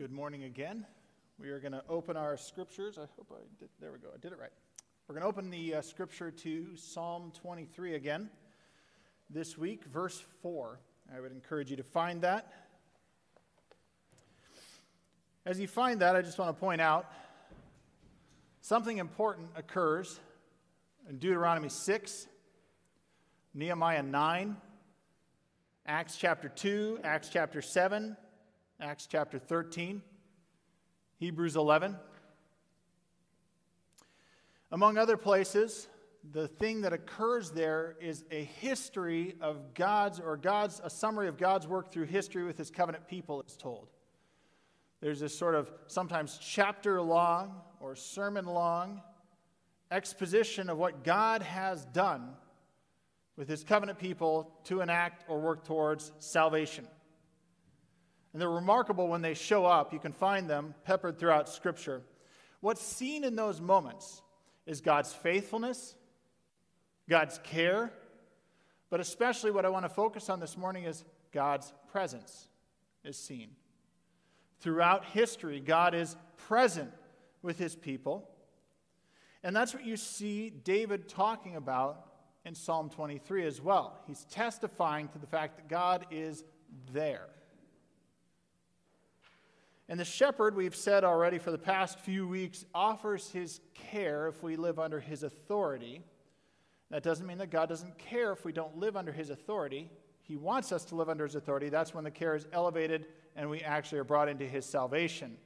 Good morning again. We are going to open our scriptures. I hope I did. There we go. I did it right. We're going to open the uh, scripture to Psalm 23 again this week, verse 4. I would encourage you to find that. As you find that, I just want to point out something important occurs in Deuteronomy 6, Nehemiah 9, Acts chapter 2, Acts chapter 7, Acts chapter 13, Hebrews 11. Among other places, the thing that occurs there is a history of God's, or God's, a summary of God's work through history with his covenant people is told. There's this sort of sometimes chapter long or sermon long exposition of what God has done with his covenant people to enact or work towards salvation. And they're remarkable when they show up. You can find them peppered throughout Scripture. What's seen in those moments is God's faithfulness, God's care, but especially what I want to focus on this morning is God's presence is seen. Throughout history, God is present with his people. And that's what you see David talking about in Psalm 23 as well. He's testifying to the fact that God is there. And the shepherd, we've said already for the past few weeks, offers his care if we live under his authority. That doesn't mean that God doesn't care if we don't live under his authority. He wants us to live under his authority. That's when the care is elevated and we actually are brought into his salvation.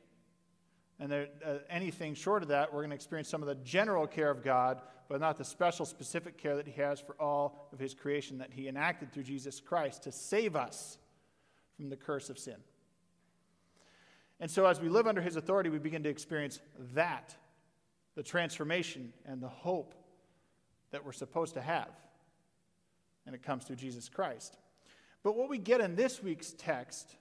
And there, uh, anything short of that, we're going to experience some of the general care of God, but not the special, specific care that he has for all of his creation that he enacted through Jesus Christ to save us from the curse of sin. And so, as we live under his authority, we begin to experience that the transformation and the hope that we're supposed to have. And it comes through Jesus Christ. But what we get in this week's text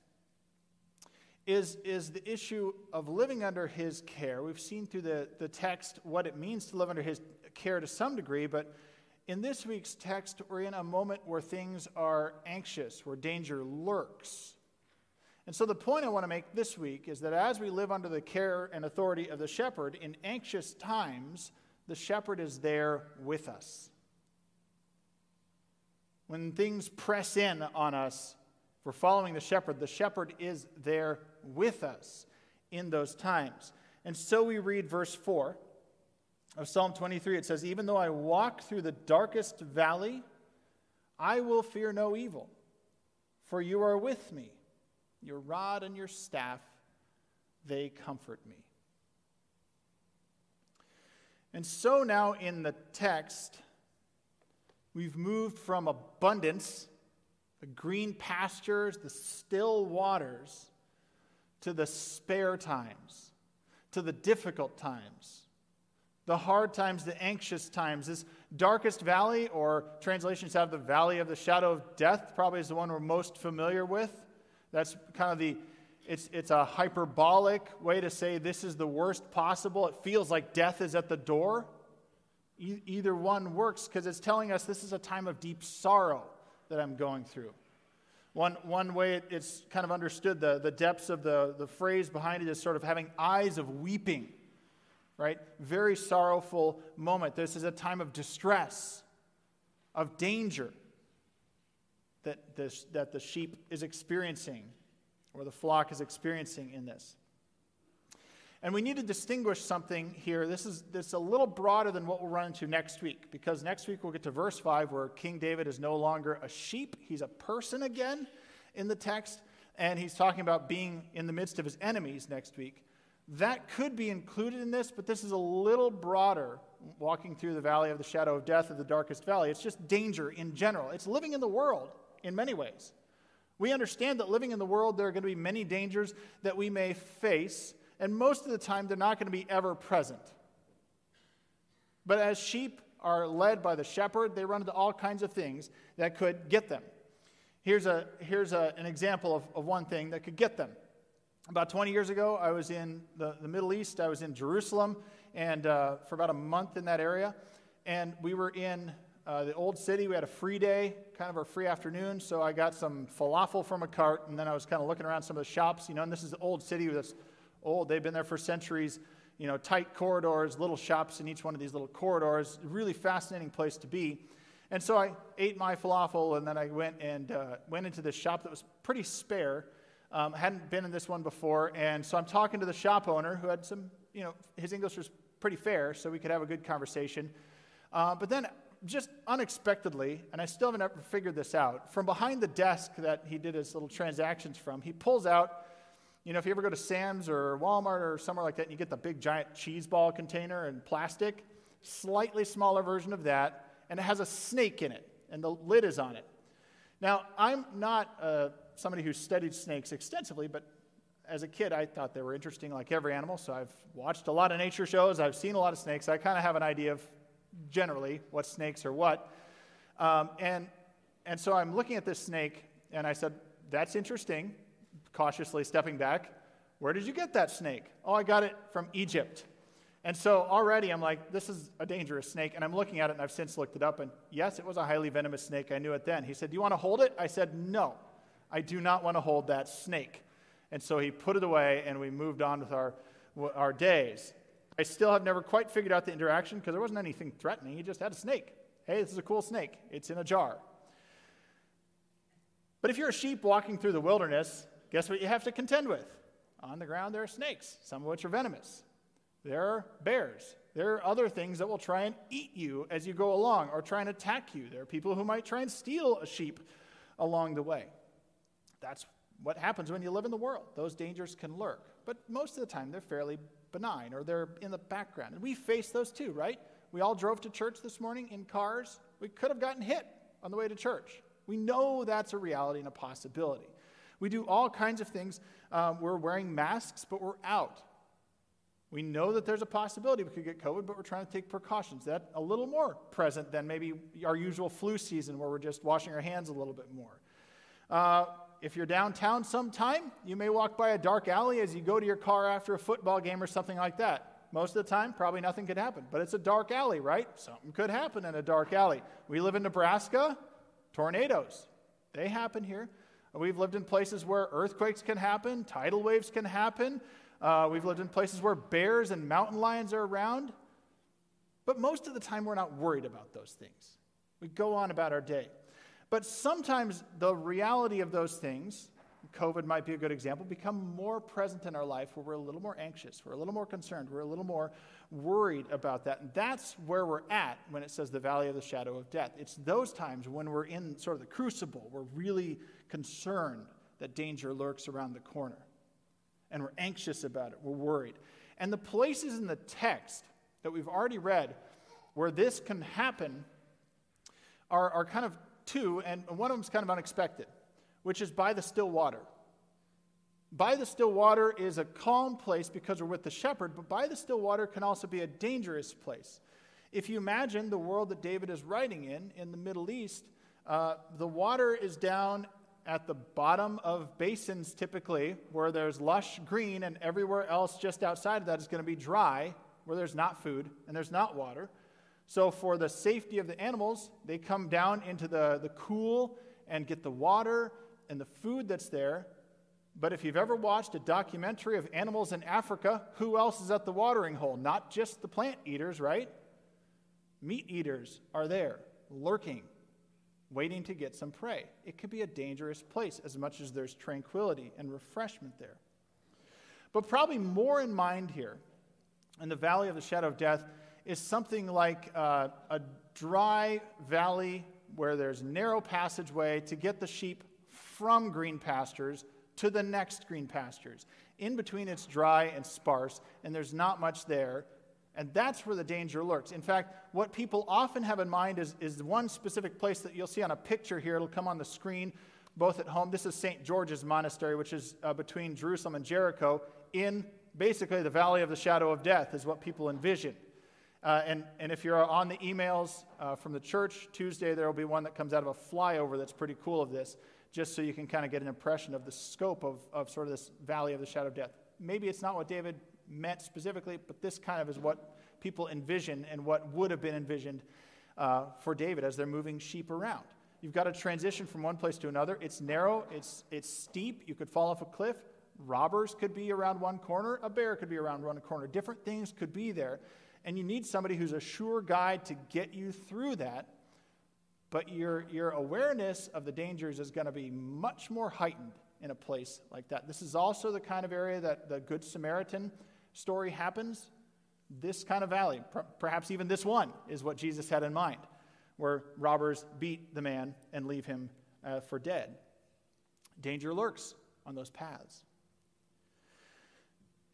is, is the issue of living under his care. We've seen through the, the text what it means to live under his care to some degree, but in this week's text, we're in a moment where things are anxious, where danger lurks. And so, the point I want to make this week is that as we live under the care and authority of the shepherd, in anxious times, the shepherd is there with us. When things press in on us, we're following the shepherd. The shepherd is there with us in those times. And so we read verse 4 of Psalm 23. It says, Even though I walk through the darkest valley, I will fear no evil, for you are with me. Your rod and your staff, they comfort me. And so now in the text, we've moved from abundance, the green pastures, the still waters, to the spare times, to the difficult times, the hard times, the anxious times. This darkest valley, or translations have the valley of the shadow of death, probably is the one we're most familiar with. That's kind of the, it's, it's a hyperbolic way to say this is the worst possible. It feels like death is at the door. E- either one works because it's telling us this is a time of deep sorrow that I'm going through. One, one way it, it's kind of understood, the, the depths of the, the phrase behind it is sort of having eyes of weeping, right? Very sorrowful moment. This is a time of distress, of danger that, this, that the sheep is experiencing or the flock is experiencing in this. And we need to distinguish something here. This is, this is a little broader than what we'll run into next week, because next week we'll get to verse 5 where King David is no longer a sheep, he's a person again in the text, and he's talking about being in the midst of his enemies next week. That could be included in this, but this is a little broader, walking through the valley of the shadow of death of the darkest valley. It's just danger in general, it's living in the world in many ways. We understand that living in the world, there are going to be many dangers that we may face, and most of the time, they're not going to be ever present. But as sheep are led by the shepherd, they run into all kinds of things that could get them. Here's, a, here's a, an example of, of one thing that could get them. About 20 years ago, I was in the, the Middle East. I was in Jerusalem and uh, for about a month in that area. And we were in uh, the old city. We had a free day, kind of our free afternoon. So I got some falafel from a cart, and then I was kind of looking around some of the shops. You know, and this is the old city that's old. They've been there for centuries. You know, tight corridors, little shops in each one of these little corridors. Really fascinating place to be. And so I ate my falafel, and then I went and uh, went into this shop that was pretty spare. Um, hadn't been in this one before, and so I'm talking to the shop owner who had some, you know, his English was pretty fair, so we could have a good conversation. Uh, but then, just unexpectedly, and I still haven't ever figured this out, from behind the desk that he did his little transactions from, he pulls out, you know, if you ever go to Sam's or Walmart or somewhere like that, and you get the big giant cheese ball container in plastic, slightly smaller version of that, and it has a snake in it, and the lid is on it. Now, I'm not uh, somebody who studied snakes extensively, but as a kid, I thought they were interesting like every animal. So I've watched a lot of nature shows. I've seen a lot of snakes. I kind of have an idea of generally what snakes are what. Um, and, and so I'm looking at this snake, and I said, That's interesting. Cautiously stepping back. Where did you get that snake? Oh, I got it from Egypt. And so already I'm like, this is a dangerous snake. And I'm looking at it, and I've since looked it up. And yes, it was a highly venomous snake. I knew it then. He said, Do you want to hold it? I said, No, I do not want to hold that snake. And so he put it away, and we moved on with our, our days. I still have never quite figured out the interaction because there wasn't anything threatening. He just had a snake. Hey, this is a cool snake. It's in a jar. But if you're a sheep walking through the wilderness, guess what you have to contend with? On the ground, there are snakes, some of which are venomous. There are bears. There are other things that will try and eat you as you go along or try and attack you. There are people who might try and steal a sheep along the way. That's what happens when you live in the world. Those dangers can lurk. But most of the time, they're fairly benign or they're in the background. And we face those too, right? We all drove to church this morning in cars. We could have gotten hit on the way to church. We know that's a reality and a possibility. We do all kinds of things. Um, we're wearing masks, but we're out. We know that there's a possibility we could get COVID, but we're trying to take precautions. That a little more present than maybe our usual flu season where we're just washing our hands a little bit more. Uh, if you're downtown sometime, you may walk by a dark alley as you go to your car after a football game or something like that. Most of the time, probably nothing could happen, but it's a dark alley, right? Something could happen in a dark alley. We live in Nebraska, tornadoes. They happen here. We've lived in places where earthquakes can happen, tidal waves can happen. Uh, we've lived in places where bears and mountain lions are around. But most of the time, we're not worried about those things. We go on about our day. But sometimes the reality of those things, COVID might be a good example, become more present in our life where we're a little more anxious, we're a little more concerned, we're a little more worried about that. And that's where we're at when it says the valley of the shadow of death. It's those times when we're in sort of the crucible, we're really concerned that danger lurks around the corner. And we're anxious about it, we're worried. And the places in the text that we've already read where this can happen are, are kind of two, and one of them is kind of unexpected, which is by the still water. By the still water is a calm place because we're with the shepherd, but by the still water can also be a dangerous place. If you imagine the world that David is writing in, in the Middle East, uh, the water is down at the bottom of basins typically, where there's lush green, and everywhere else just outside of that is going to be dry, where there's not food and there's not water. So, for the safety of the animals, they come down into the, the cool and get the water and the food that's there. But if you've ever watched a documentary of animals in Africa, who else is at the watering hole? Not just the plant eaters, right? Meat eaters are there, lurking, waiting to get some prey. It can be a dangerous place as much as there's tranquility and refreshment there. But probably more in mind here, in the valley of the shadow of death, is something like uh, a dry valley where there's narrow passageway to get the sheep from green pastures to the next green pastures. In between, it's dry and sparse, and there's not much there. And that's where the danger lurks. In fact, what people often have in mind is, is one specific place that you'll see on a picture here. It'll come on the screen, both at home. This is St. George's Monastery, which is uh, between Jerusalem and Jericho, in basically the valley of the shadow of death, is what people envision. Uh, and, and if you're on the emails uh, from the church, Tuesday there will be one that comes out of a flyover that's pretty cool of this, just so you can kind of get an impression of the scope of, of sort of this valley of the shadow of death. Maybe it's not what David meant specifically, but this kind of is what people envision and what would have been envisioned uh, for David as they're moving sheep around. You've got to transition from one place to another. It's narrow, it's, it's steep. You could fall off a cliff. Robbers could be around one corner, a bear could be around one corner. Different things could be there. And you need somebody who's a sure guide to get you through that. But your, your awareness of the dangers is going to be much more heightened in a place like that. This is also the kind of area that the Good Samaritan story happens. This kind of valley, perhaps even this one, is what Jesus had in mind, where robbers beat the man and leave him uh, for dead. Danger lurks on those paths.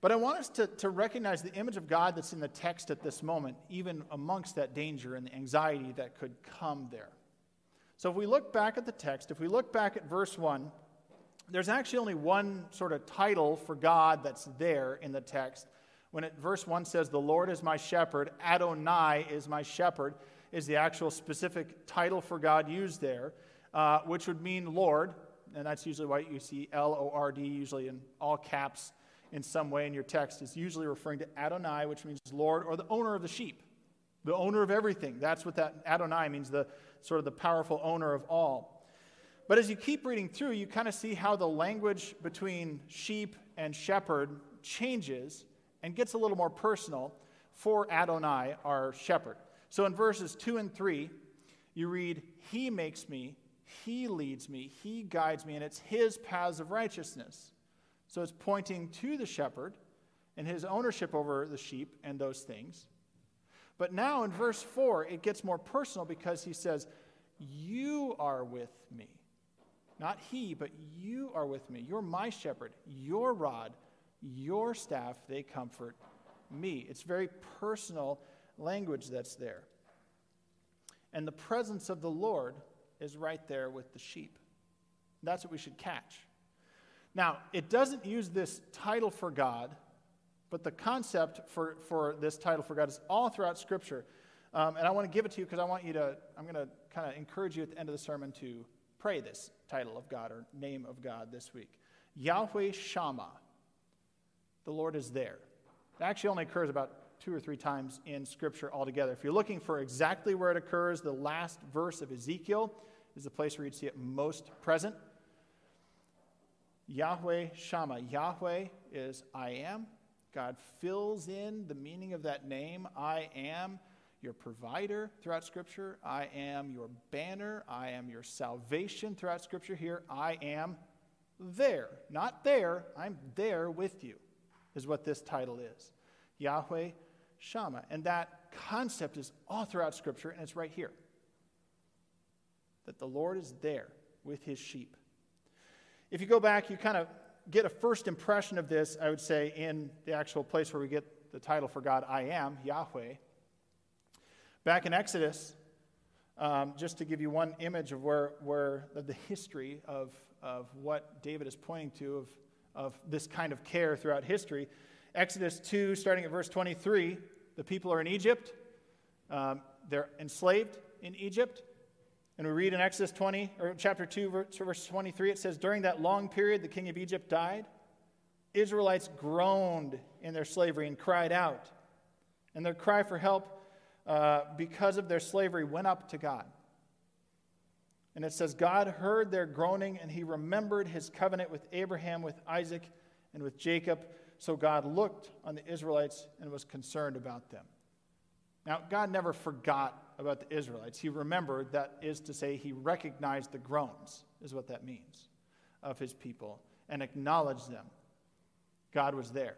But I want us to, to recognize the image of God that's in the text at this moment, even amongst that danger and the anxiety that could come there. So if we look back at the text, if we look back at verse 1, there's actually only one sort of title for God that's there in the text. When it, verse 1 says, The Lord is my shepherd, Adonai is my shepherd, is the actual specific title for God used there, uh, which would mean Lord. And that's usually why you see L O R D, usually in all caps in some way in your text is usually referring to Adonai, which means Lord, or the owner of the sheep, the owner of everything. That's what that Adonai means, the sort of the powerful owner of all. But as you keep reading through, you kind of see how the language between sheep and shepherd changes and gets a little more personal for Adonai, our shepherd. So in verses 2 and 3, you read, He makes me, He leads me, He guides me, and it's His paths of righteousness. So it's pointing to the shepherd and his ownership over the sheep and those things. But now in verse 4, it gets more personal because he says, You are with me. Not he, but you are with me. You're my shepherd. Your rod, your staff, they comfort me. It's very personal language that's there. And the presence of the Lord is right there with the sheep. That's what we should catch. Now, it doesn't use this title for God, but the concept for, for this title for God is all throughout Scripture. Um, and I want to give it to you because I want you to, I'm going to kind of encourage you at the end of the sermon to pray this title of God or name of God this week Yahweh Shammah. The Lord is there. It actually only occurs about two or three times in Scripture altogether. If you're looking for exactly where it occurs, the last verse of Ezekiel is the place where you'd see it most present. Yahweh Shammah. Yahweh is I am. God fills in the meaning of that name. I am your provider throughout Scripture. I am your banner. I am your salvation throughout Scripture. Here, I am there. Not there, I'm there with you, is what this title is. Yahweh Shammah. And that concept is all throughout Scripture, and it's right here. That the Lord is there with his sheep. If you go back, you kind of get a first impression of this, I would say, in the actual place where we get the title for God, I am, Yahweh. Back in Exodus, um, just to give you one image of where, where the history of, of what David is pointing to, of, of this kind of care throughout history. Exodus 2, starting at verse 23, the people are in Egypt. Um, they're enslaved in Egypt. And we read in Exodus 20, or chapter 2, verse 23, it says, During that long period, the king of Egypt died. Israelites groaned in their slavery and cried out. And their cry for help uh, because of their slavery went up to God. And it says, God heard their groaning, and he remembered his covenant with Abraham, with Isaac, and with Jacob. So God looked on the Israelites and was concerned about them. Now, God never forgot about the Israelites. He remembered, that is to say, he recognized the groans, is what that means, of his people, and acknowledged them. God was there.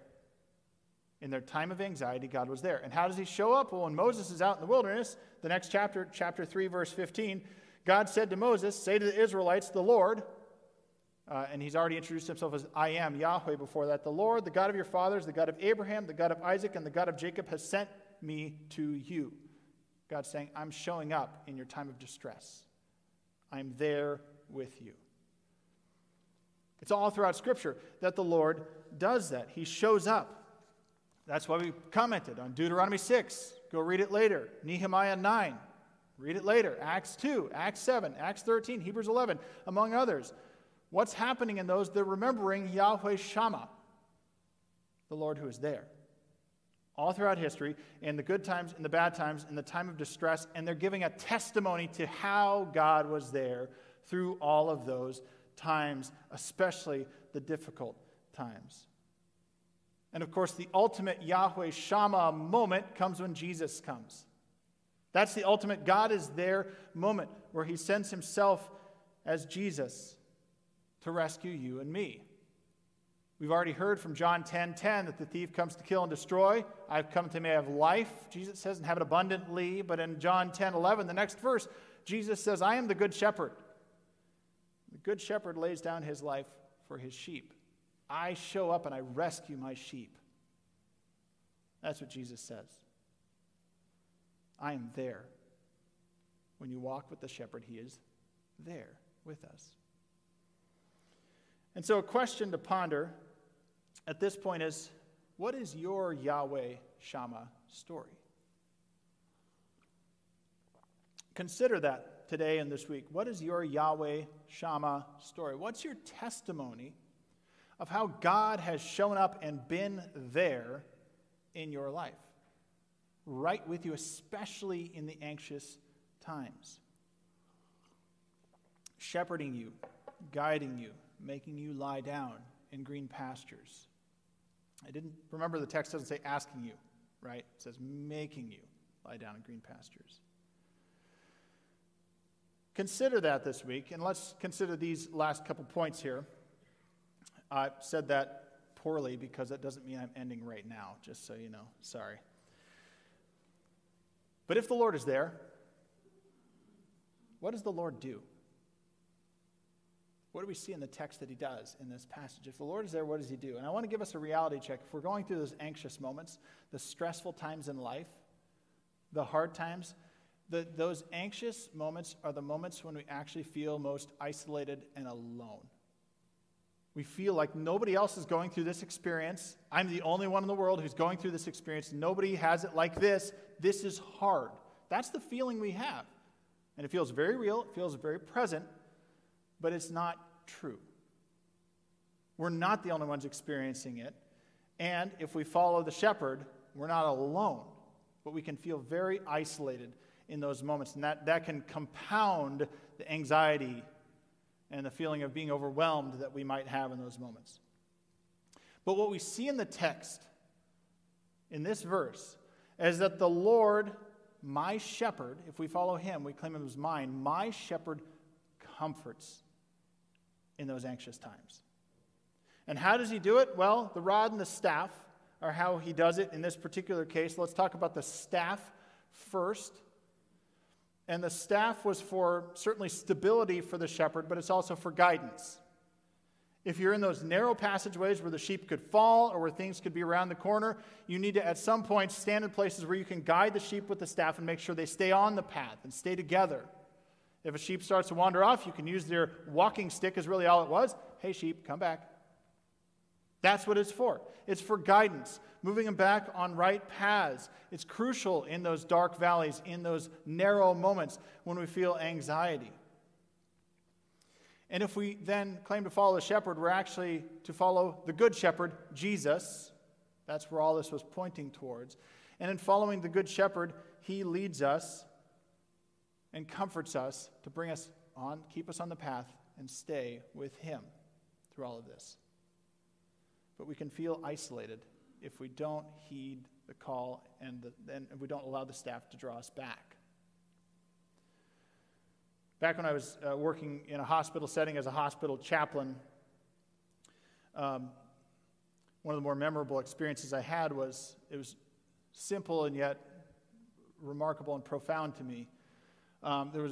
In their time of anxiety, God was there. And how does he show up? Well, when Moses is out in the wilderness, the next chapter, chapter 3, verse 15, God said to Moses, Say to the Israelites, the Lord, uh, and he's already introduced himself as I am Yahweh before that. The Lord, the God of your fathers, the God of Abraham, the God of Isaac, and the God of Jacob has sent me to you. God's saying, I'm showing up in your time of distress. I'm there with you. It's all throughout Scripture that the Lord does that. He shows up. That's why we commented on Deuteronomy 6. Go read it later. Nehemiah 9. Read it later. Acts 2, Acts 7, Acts 13, Hebrews 11, among others. What's happening in those? They're remembering Yahweh Shammah, the Lord who is there. All throughout history, in the good times, in the bad times, in the time of distress, and they're giving a testimony to how God was there through all of those times, especially the difficult times. And of course, the ultimate Yahweh Shammah moment comes when Jesus comes. That's the ultimate God is there moment where he sends himself as Jesus to rescue you and me. We've already heard from John 10 10 that the thief comes to kill and destroy. I've come to may have life, Jesus says, and have it abundantly. But in John 10 11, the next verse, Jesus says, I am the good shepherd. The good shepherd lays down his life for his sheep. I show up and I rescue my sheep. That's what Jesus says. I am there. When you walk with the shepherd, he is there with us. And so, a question to ponder at this point is what is your Yahweh Shammah story? Consider that today and this week. What is your Yahweh Shammah story? What's your testimony of how God has shown up and been there in your life? Right with you, especially in the anxious times. Shepherding you, guiding you, making you lie down in green pastures. I didn't remember the text doesn't say asking you, right? It says making you lie down in green pastures. Consider that this week, and let's consider these last couple points here. I said that poorly because that doesn't mean I'm ending right now, just so you know. Sorry. But if the Lord is there, what does the Lord do? What do we see in the text that he does in this passage? If the Lord is there, what does he do? And I want to give us a reality check. If we're going through those anxious moments, the stressful times in life, the hard times, the, those anxious moments are the moments when we actually feel most isolated and alone. We feel like nobody else is going through this experience. I'm the only one in the world who's going through this experience. Nobody has it like this. This is hard. That's the feeling we have. And it feels very real, it feels very present, but it's not true. We're not the only ones experiencing it. And if we follow the shepherd, we're not alone, but we can feel very isolated in those moments. And that, that can compound the anxiety and the feeling of being overwhelmed that we might have in those moments. But what we see in the text, in this verse, is that the Lord, my shepherd, if we follow him, we claim him as mine, my shepherd comforts in those anxious times. And how does he do it? Well, the rod and the staff are how he does it in this particular case. Let's talk about the staff first. And the staff was for certainly stability for the shepherd, but it's also for guidance. If you're in those narrow passageways where the sheep could fall or where things could be around the corner, you need to at some point stand in places where you can guide the sheep with the staff and make sure they stay on the path and stay together. If a sheep starts to wander off, you can use their walking stick, is really all it was. Hey, sheep, come back. That's what it's for. It's for guidance, moving them back on right paths. It's crucial in those dark valleys, in those narrow moments when we feel anxiety. And if we then claim to follow the shepherd, we're actually to follow the good shepherd, Jesus. That's where all this was pointing towards. And in following the good shepherd, he leads us and comforts us to bring us on, keep us on the path, and stay with Him through all of this. But we can feel isolated if we don't heed the call and then we don't allow the staff to draw us back. Back when I was uh, working in a hospital setting as a hospital chaplain, um, one of the more memorable experiences I had was it was simple and yet remarkable and profound to me. Um, there was a